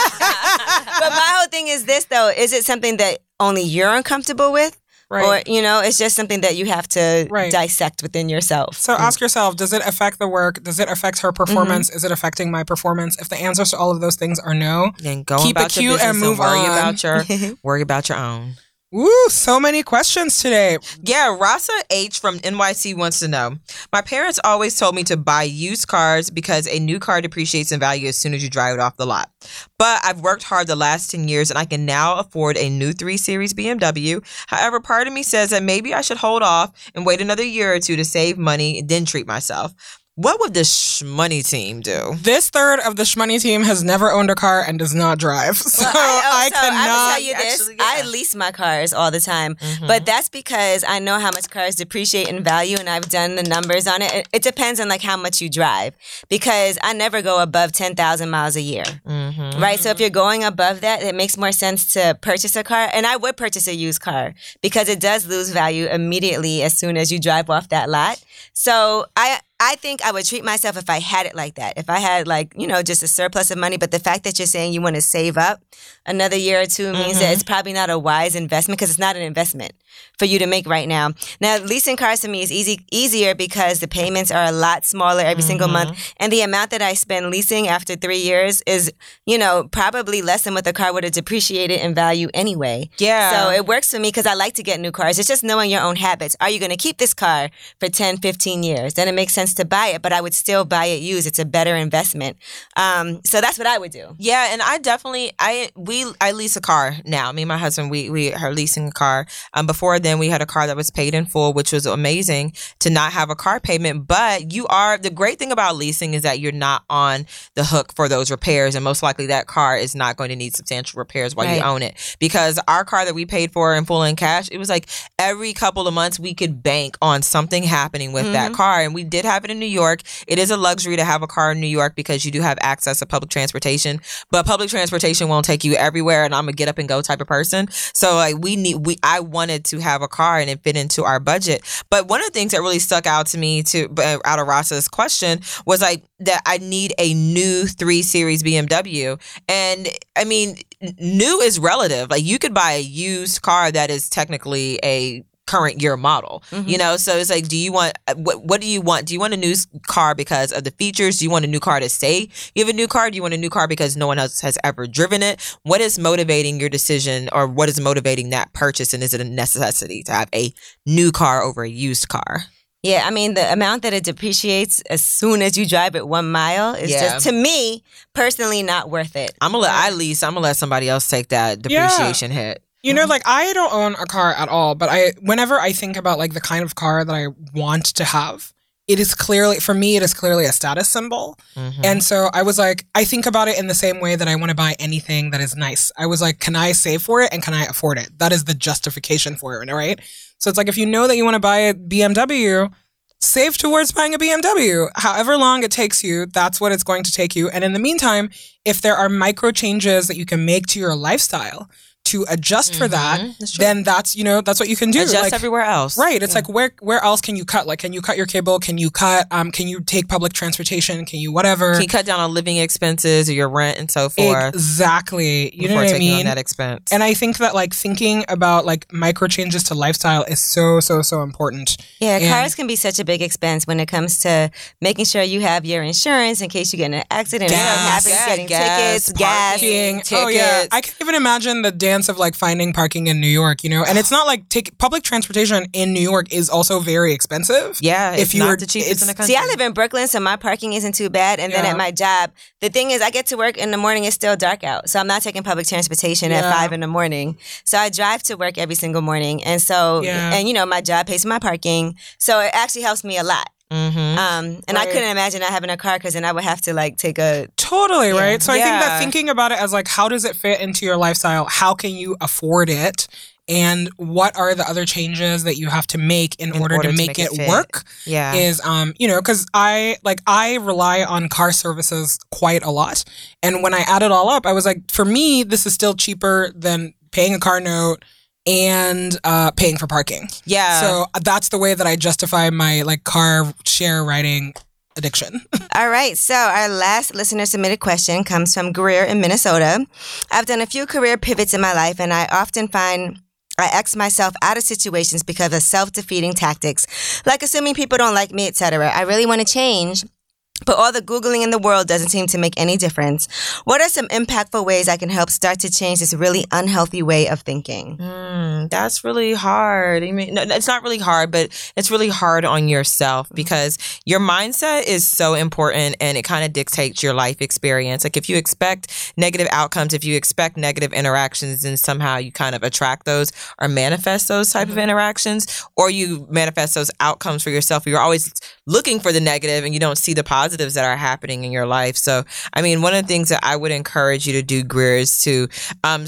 but my whole thing is this, though: is it something that only you're uncomfortable with, right. or you know, it's just something that you have to Right. dissect within yourself? So ask yourself, does it affect the work? Does it affect her performance? Mm-hmm. Is it affecting my performance? If the answers to all of those things are no, Then go Keep it cute and move worry on. about your worry about your own. Woo, so many questions today. Yeah, Rasa H from NYC wants to know. My parents always told me to buy used cars because a new car depreciates in value as soon as you drive it off the lot. But I've worked hard the last 10 years and I can now afford a new 3 Series BMW. However, part of me says that maybe I should hold off and wait another year or two to save money and then treat myself. What would the shmoney team do? This third of the Shmoney team has never owned a car and does not drive. So Well, I, also, cannot. Gonna tell you this: Actually, yeah. I lease my cars all the time, Mhm. but that's because I know how much cars depreciate in value, and I've done the numbers on it. It, depends on like how much you drive, because I never go above ten thousand miles a year. Mhm. Right. So if you're going above that, it makes more sense to purchase a car. And I would purchase a used car because it does lose value immediately as soon as you drive off that lot. So I I think I would treat myself if I had it like that. If I had like, you know, just a surplus of money. But the fact that you're saying you want to save up another year or 2 means that Mhm. it's probably not a wise investment because it's not an investment for you to make right now. Now, leasing cars to me is easy easier because the payments are a lot smaller every single Mhm. month. And the amount that I spend leasing after three years is, you know, probably less than what the car would have depreciated in value anyway. Yeah. So it works for me because I like to get new cars. It's just knowing your own habits. Are you going to keep this car for 10, 15 years? Then it makes sense to buy it, but I would still buy it used. It's a better investment. Um, so that's what I would do. Yeah, and I definitely I we I lease a car now. Me and my husband we we are leasing a car. Um, before before then we had a car that was paid in full, which was amazing to not have a car payment. But you are the great thing about leasing is that you're not on the hook for those repairs, and most likely that car is not going to need substantial repairs while you own it. Because our car that we paid for in full in cash, it was like every couple of months we could bank on something happening with that mm-hmm. car, and we did have it in New York. It is a luxury to have a car in New York because you do have access to public transportation, but public transportation won't take you everywhere, and I'm a get up and go type of person. So like we need we I wanted to have a car and it fit into our budget. But one of the things that really stuck out to me to uh, out of Ross's question was like that I need a new 3 series BMW. And I mean new is relative. Like you could buy a used car that is technically a current year model you know? So it's like do you want uh, what what do you want? Do you want a new car because of the features? Do you want a new car to say you have a new car do you want a new car because no one else has ever driven it? What is motivating your decision or what is motivating that purchase? And is it a necessity to have a new car over a used car? Yeah, I mean the amount that it depreciates as soon as you drive it one mile is Yeah. just to me personally not worth it. i'm gonna let i lease i'm gonna let somebody else take that Yeah. depreciation hit You know, like I don't own a car at all, but I whenever I think about like the kind of car that I want to have, it is clearly for me it is clearly a status symbol. Mhm. And so I was like, I think about it in the same way that I want to buy anything that is nice. I was like, can I save for it and can I afford it? That is the justification for it, right? So it's like if you know that you want to buy a BMW, save towards buying a BMW. However long it takes you, that's what it's going to take you. And in the meantime, if there are micro changes that you can make to your lifestyle to adjust for that, Mhm. That's then that's, you know, that's what you can do. adjust Like- everywhere else Right. It's Yeah. like where where else can you cut? Like can you cut your cable? Can you cut um can you take public transportation? Can you whatever? can you cut down on living expenses or your rent and so forth Exactly. You know before what I taking on mean? that expense And I think that like thinking about like micro changes to lifestyle is so so so important. Yeah, And- cars can be such a big expense when it comes to making sure you have your insurance in case you get in an accident. If Gas. something happens, Yeah, getting gas, tickets, gas. parking. Oh yeah. I can't even imagine the dance of like finding parking in New York. You know, and it's not like take public transportation in New York is also very expensive. yeah If if you you were- not the cheapest in the country See, I live in Brooklyn, so my parking isn't too bad. And then at my job, the thing is, I get to work in the morning, it's still dark out. So I'm not taking public transportation Yeah. at five in the morning. So I drive to work every single morning. And so, Yeah. and you know, my job pays for my parking. So it actually helps me a lot. Mm-hmm. Um, and I couldn't imagine not having a car because then I would have to like take a Totally, right? So I think that thinking about it as like how does it fit into your lifestyle? How can you afford it? And what are the other changes that you have to make in, order, to make, it, fit. work? yeah Is um, you know, because I like I rely on car services quite a lot. And when I add it all up, I was like, for me, this is still cheaper than paying a car note and uh paying for parking. yeah So that's the way that I justify my like car share riding addiction. All right. So our last listener submitted question comes from Greer in Minnesota. I've done a few career pivots in my life, and I often find I X myself out of situations because of self-defeating tactics, like assuming people don't like me, etc. I really want to change. But all the Googling in the world doesn't seem to make any difference. What are some impactful ways I can help start to change this really unhealthy way of thinking? Mm, that's really hard. I mean, no, it's not really hard, but it's really hard on yourself because your mindset is so important and it kind of dictates your life experience. Like if you expect negative outcomes, if you expect negative interactions, then somehow you kind of attract those or manifest those type of interactions, or you manifest those outcomes for yourself. You're always looking for the negative and you don't see the positives that are happening in your life. So, I mean, one of the things that I would encourage you to do, Greer, is to um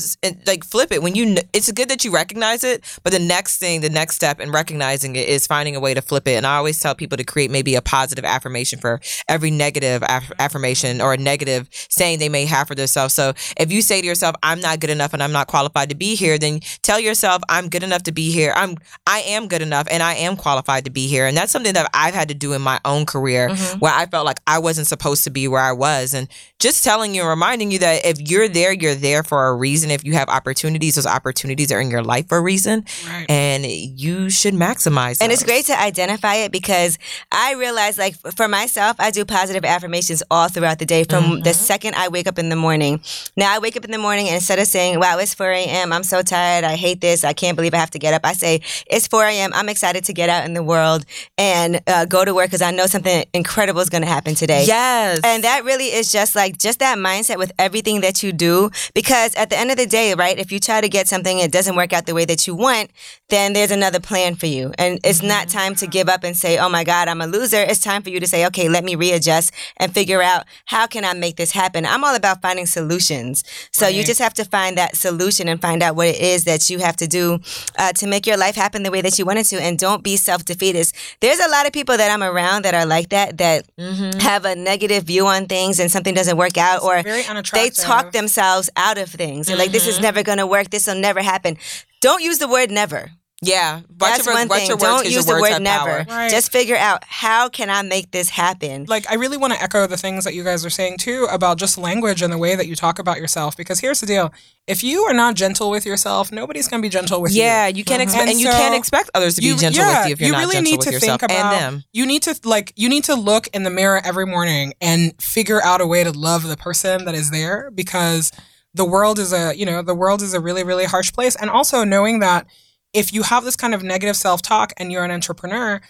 like flip it when you. It's good that you recognize it, but the next thing, the next step in recognizing it is finding a way to flip it. And I always tell people to create maybe a positive affirmation for every negative aff- affirmation or a negative saying they may have for themselves. So if you say to yourself, "I'm not good enough and I'm not qualified to be here," then tell yourself, "I'm good enough to be here. I'm I am good enough and I am qualified to be here." And that's something that I've had to do in my own career where I felt like I wasn't supposed to be where I was. And just telling you and reminding you that if you're there, you're there for a reason. If you have opportunities, those opportunities are in your life for a reason. Right. And you should maximize And it's great to identify it because I realize, like, for myself, I do positive affirmations all throughout the day from the second I wake up in the morning. Now, I wake up in the morning and instead of saying, wow, it's 4 a.m., I'm so tired, I hate this, I can't believe I have to get up, I say, it's 4 a.m., I'm excited to get out in the world and uh, go to work because I know something incredible is going to happen today. Yes. And that really is just like like just that mindset with everything that you do. Because at the end of the day, right, if you try to get something, and it doesn't work out the way that you want, then there's another plan for you. And it's not time to give up and say, oh my God, I'm a loser. It's time for you to say, okay, let me readjust and figure out how can I make this happen. I'm all about finding solutions. So you just have to find that solution and find out what it is that you have to do uh, to make your life happen the way that you want it to. And don't be self defeatist. There's a lot of people that I'm around that are like that, that have a negative view on things and something doesn't work out or they talk themselves out of things. They're like, this is never going to work. This will never happen. Don't use the word never. Yeah, watch That's your, one thing. your words Don't use the word never. Right. Just figure out how can I make this happen. like I really want to echo the things that you guys are saying too about just language and the way that you talk about yourself because here's the deal if you are not gentle with yourself nobody's going to be gentle with you Yeah, you can't mm-hmm. expect, And and, you so can't expect others to be you, gentle yeah, with you if you're you not really gentle need with to yourself think about and them. you need to like you need to look in the mirror every morning and figure out a way to love the person that is there because the world is a you know the world is a really really harsh place and also knowing that if you have this kind of negative self-talk and you're an entrepreneur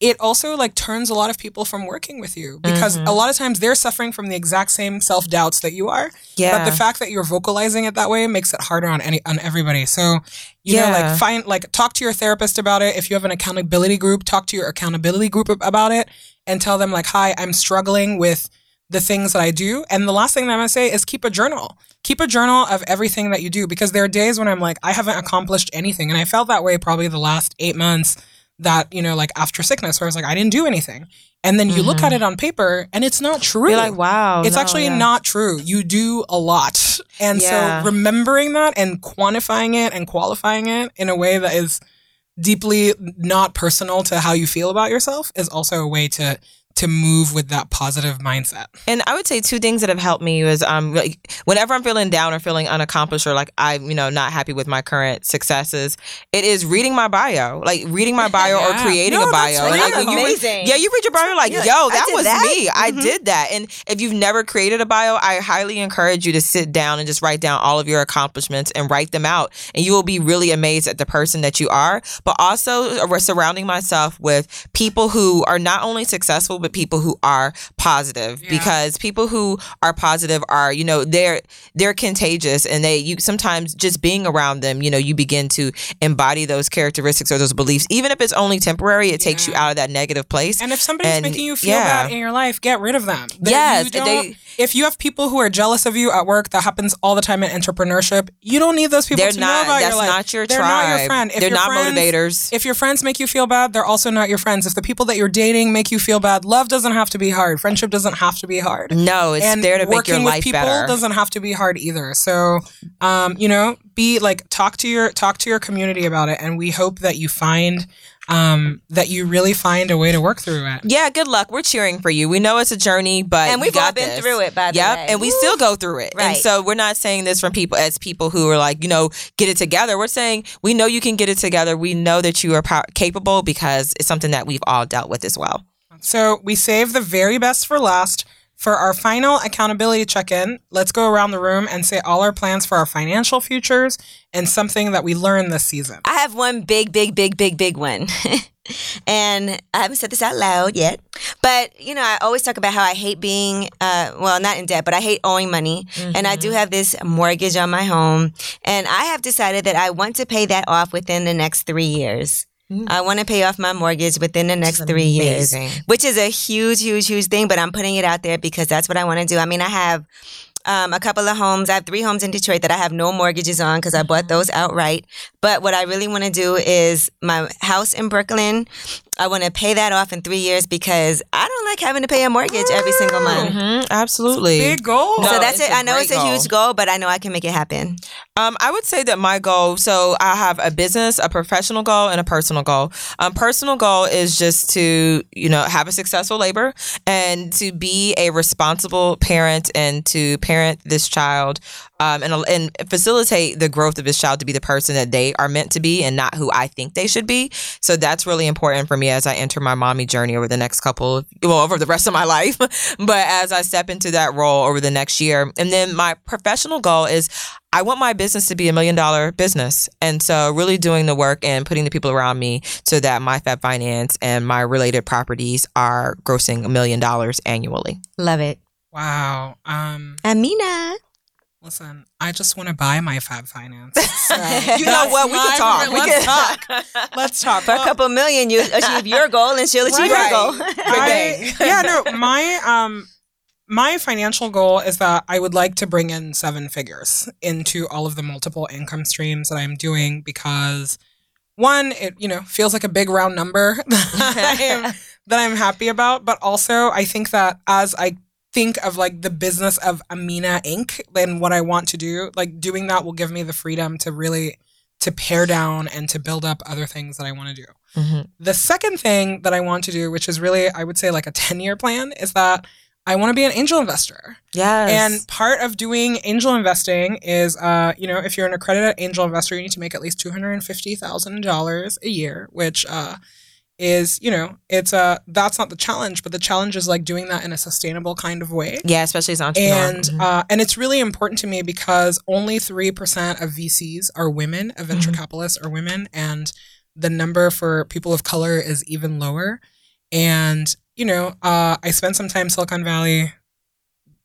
it also like turns a lot of people from working with you because Mm-hmm. a lot of times they're suffering from the exact same self-doubts that you are Yeah. but the fact that you're vocalizing it that way makes it harder on any on everybody. So, you know, Yeah. like find like talk to your therapist about it. If you have an accountability group, talk to your accountability group about it and tell them like, "Hi, I'm struggling with the things that I do." And the last thing that I'm going to say is keep a journal. Keep a journal of everything that you do because there are days when I'm like, I haven't accomplished anything. And I felt that way probably the last 8 months that, you know, like after sickness where I was like, I didn't do anything. And then you look at mm-hmm. it on paper and it's not true. You're like, wow. It's no, actually yeah. not true. You do a lot. And Yeah. so remembering that and quantifying it and qualifying it in a way that is deeply not personal to how you feel about yourself is also a way to to move with that positive mindset. And I would say two things that have helped me is um like whenever I'm feeling down or feeling unaccomplished or like I'm you know not happy with my current successes, it is reading my bio, like reading my bio or creating No, a bio. really Like, when you read- yeah, you read your bio, you're like, You're yo, that was that? me. I Mhm. did that. And if you've never created a bio, I highly encourage you to sit down and just write down all of your accomplishments and write them out, and you will be really amazed at the person that you are. But also, uh, surrounding myself with people who are not only successful, but people who are positive Yeah. because people who are positive are you know they're they're contagious and they you sometimes just being around them you know you begin to embody those characteristics or those beliefs even if it's only temporary it takes you out of that negative place And if somebody's And, making you feel yeah. bad in your life, get rid of them. Yes, you they- if you have people who are jealous of you at work, that happens all the time in entrepreneurship. You don't need those people they're to know not about that's your life. not your they're tribe not your friend. If they're your not friends- motivators If your friends make you feel bad, they're also not your friends. If the people that you're dating make you feel bad, love doesn't have to be hard. Friendship doesn't have to be hard. no it's and there to make working your with life people better doesn't have to be hard either. So, um, you know, be like talk to your talk to your community about it, and we hope that you find um, that you really find a way to work through it. yeah, good luck. We're cheering for you. We know it's a journey, but And we've all got been this. through it, by the yep, way. and we Woo. still go through it. And Right. so we're not saying this from people as people who are like, you know, get it together. We're saying we know you can get it together. We know that you are pow- capable because it's something that we've all dealt with as well. So we save the very best for last. For our final accountability check in, let's go around the room and say all our plans for our financial futures and something that we learned this season. I have one big, big, big, big, big one. and I haven't said this out loud yet. But, you know, I always talk about how I hate being, uh, well, not in debt, but I hate owing money. And I do have this mortgage on my home. And I have decided that I want to pay that off within the next three years. I want to pay off my mortgage within the next three years, which is a huge, huge, huge thing. But I'm putting it out there because that's what I want to do. I mean, I have um, a couple of homes. I have three homes in Detroit that I have no mortgages on because I bought those outright. But what I really want to do is my house in Brooklyn. I want to pay that off in three years because I don't like having to pay a mortgage every single month. Mhm, absolutely. Big goal. No, so that's it. I know it's a goal. huge goal, but I know I can make it happen. Um, I would say that my goal. So I have a business, a professional goal, and a personal goal. Um, personal goal is just to you know have a successful labor and to be a responsible parent and to parent this child. Um, and, and facilitate the growth of this child to be the person that they are meant to be and not who I think they should be. So that's really important for me as I enter my mommy journey over the next couple, well, over the rest of my life. but as I step into that role over the next year, and then my professional goal is I want my business to be a million dollar business. And so really doing the work and putting the people around me so that my Fab Finance and my related properties are grossing a million dollars annually. Love it. Wow. Um, Amina. Listen, I just want to buy my Fab Finance. So You know what? We can talk. We Let's can talk. Let's talk. For a couple million, you achieve your goal, and she'll achieve Right. her goal. I, yeah, no, my um my financial goal is that I would like to bring in seven figures into all of the multiple income streams that I'm doing because one, it you know feels like a big round number that I'm, that I'm happy about, but also I think that as I think of like the business of Amina Inc. and what I want to do, like doing that will give me the freedom to really to pare down and to build up other things that I want to do. Mhm. The second thing that I want to do, which is really, I would say, like a 10 year plan, is that I want to be an angel investor. Yes. And part of doing angel investing is, uh, you know, if you're an accredited angel investor, you need to make at least $250,000 a year, which uh, is, you know, it's a that's not the challenge, but the challenge is like doing that in a sustainable kind of way. yeah, especially as an entrepreneur. And Mhm. uh, and it's really important to me because only three percent of VCs are women, of venture Mhm. capitalists are women, and the number for people of color is even lower. And you know, uh, I spent some time in Silicon Valley.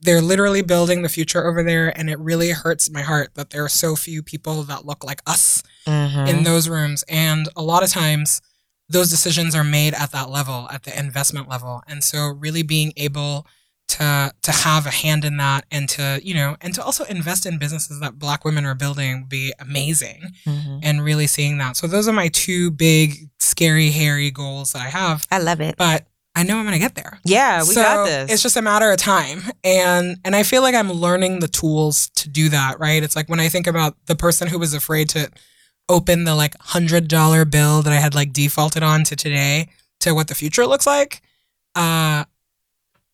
They're literally building the future over there, and it really hurts my heart that there are so few people that look like us Mhm. in those rooms. And a lot of times, those decisions are made at that level, at the investment level. And so, really being able to to have a hand in that, and to you know, and to also invest in businesses that Black women are building would be amazing. Mhm. And really seeing that. So those are my two big, scary, hairy goals that I have. I love it. But I know I'm gonna get there. Yeah, we so got this. It's just a matter of time. And and I feel like I'm learning the tools to do that, right? It's like when I think about the person who was afraid to open the like hundred dollar bill that I had like defaulted on to today to what the future looks like, uh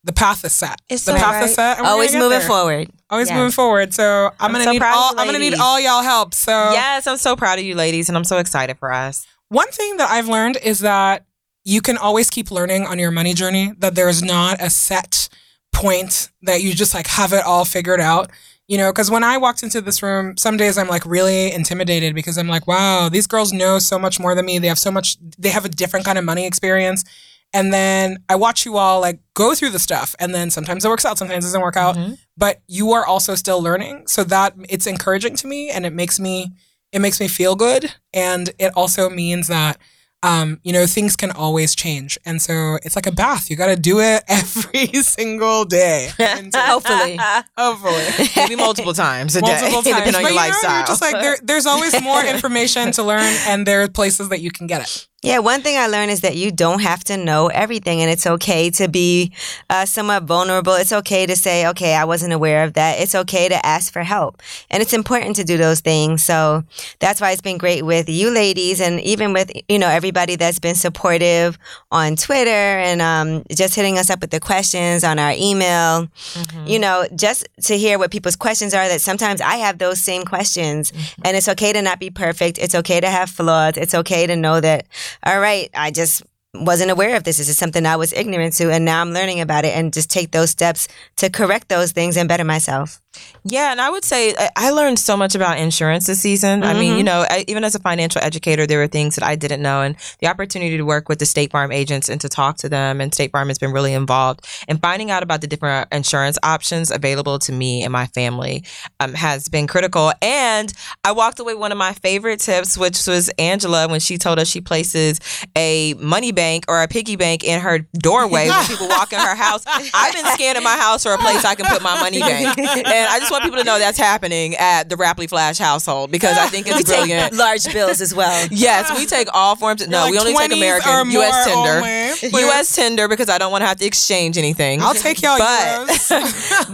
the path is set. It's the so path right. is set. Always moving there. forward. Always Yes. moving forward. So I'm, I'm gonna so need proud all I'm gonna need all y'all help. So yes, I'm so proud of you ladies, and I'm so excited for us. One thing that I've learned is that you can always keep learning on your money journey, that there's not a set point that you just like have it all figured out. You know, because when I walked into this room, some days I'm like really intimidated because I'm like, wow, these girls know so much more than me. They have so much, they have a different kind of money experience. And then I watch you all like go through the stuff. And then sometimes it works out, sometimes it doesn't work out. Mhm. But you are also still learning. So that it's encouraging to me and it makes me it makes me feel good. And it also means that um, you know, things can always change. And so it's like a bath. You gotta do it every single day. And so- Hopefully. Hopefully. Maybe multiple times a Multiple day, times. depending on your you know, lifestyle. you're just like there, there's always more information to learn and there are places that you can get it. Yeah, one thing I learned is that you don't have to know everything, and it's okay to be uh, somewhat vulnerable. It's okay to say, okay, I wasn't aware of that. It's okay to ask for help. And it's important to do those things. So that's why it's been great with you ladies and even with, you know, everybody that's been supportive on Twitter and um, just hitting us up with the questions on our email. Mhm. You know, just to hear what people's questions are that sometimes I have those same questions. And it's okay to not be perfect. It's okay to have flaws. It's okay to know that, all right, I just wasn't aware of this. This is something I was ignorant to, and now I'm learning about it and just take those steps to correct those things and better myself. Yeah, and I would say I- learned so much about insurance this season. I mean, you know, I, even as a financial educator, there were things that I didn't know, and the opportunity to work with the State Farm agents and to talk to them, and State Farm has been really involved. in finding out about the different insurance options available to me and my family um, has been critical. And I walked away one of my favorite tips, which was Angela when she told us she places a money bank or a piggy bank in her doorway when people walk in her house. I've been scanning my house for a place I can put my money bank. And I just want people to know that's happening at the Rapley Flash household because I think it's brilliant. large bills as well. Yes, we take all forms. No, Like we only take 20s or American U.S. tender. only. U.S. tender because I don't want to have to exchange anything. I'll take y'all But-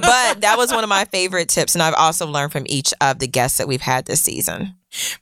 but that was one of my favorite tips, and I've also learned from each of the guests that we've had this season.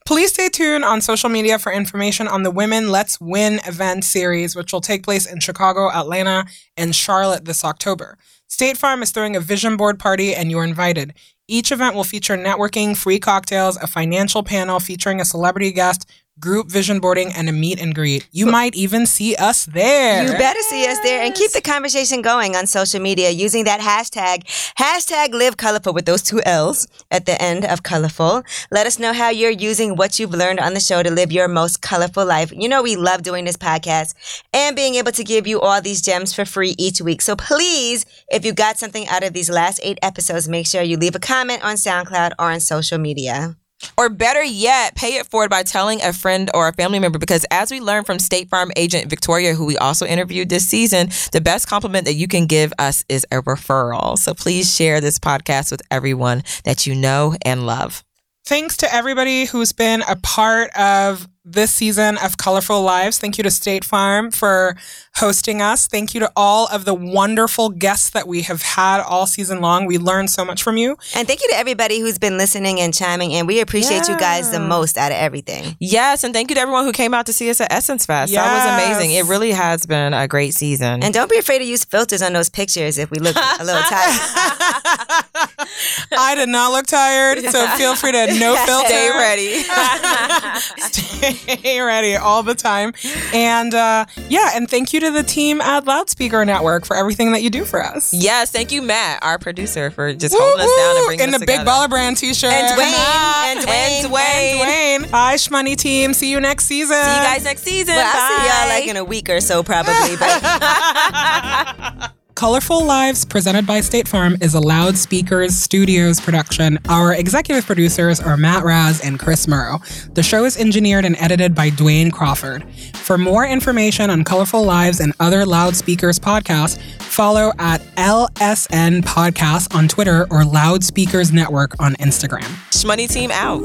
Please stay tuned on social media for information on the Women Let's Win event series, which will take place in Chicago, Atlanta, and Charlotte this October. State Farm is throwing a vision board party, and you're invited. Each event will feature networking, free cocktails, a financial panel featuring a celebrity guest, group vision boarding, and a meet and greet. You might even see us there. You better see us there and keep the conversation going on social media using that hashtag, hashtag live colorful with those two L's at the end of colorful. Let us know how you're using what you've learned on the show to live your most colorful life. You know, we love doing this podcast and being able to give you all these gems for free each week. So please, if you got something out of these last eight episodes, make sure you leave a comment on SoundCloud or on social media. Or better yet, pay it forward by telling a friend or a family member because as we learned from State Farm agent Victoria, who we also interviewed this season, the best compliment that you can give us is a referral. So please share this podcast with everyone that you know and love. Thanks to everybody who's been a part of this season of Colorful Lives. Thank you to State Farm for hosting us. Thank you to all of the wonderful guests that we have had all season long. We learned so much from you. And thank you to everybody who's been listening and chiming in. We appreciate you guys the most out of everything. Yes, and thank you to everyone who came out to see us at Essence Fest. That was amazing. It really has been a great season. And don't be afraid to use filters on those pictures if we look a little tired. I did not look tired, so feel free to no filter. Stay ready. Stay ready all the time. And uh, yeah, and thank you to the team at Loudspeaker Network for everything that you do for us. yes, thank you, Matt, our producer, for just holding us down and bringing in us the Big. Baller Brand t-shirt. And Dwayne. And Dwayne. And Dwayne. Dwayne. Bye, Shmoney team. See you next season. See you guys next season. Well, I'll see y'all like in a week or so, probably. But Colorful Lives, presented by State Farm, is a Loudspeakers Studios production. Our executive producers are Matt Raz and Chris Murrow. The show is engineered and edited by Dwayne Crawford. For more information on Colorful Lives and other Loudspeakers podcasts, follow at LSN Podcast on Twitter or Loudspeakers Network on Instagram. Shmoney team out.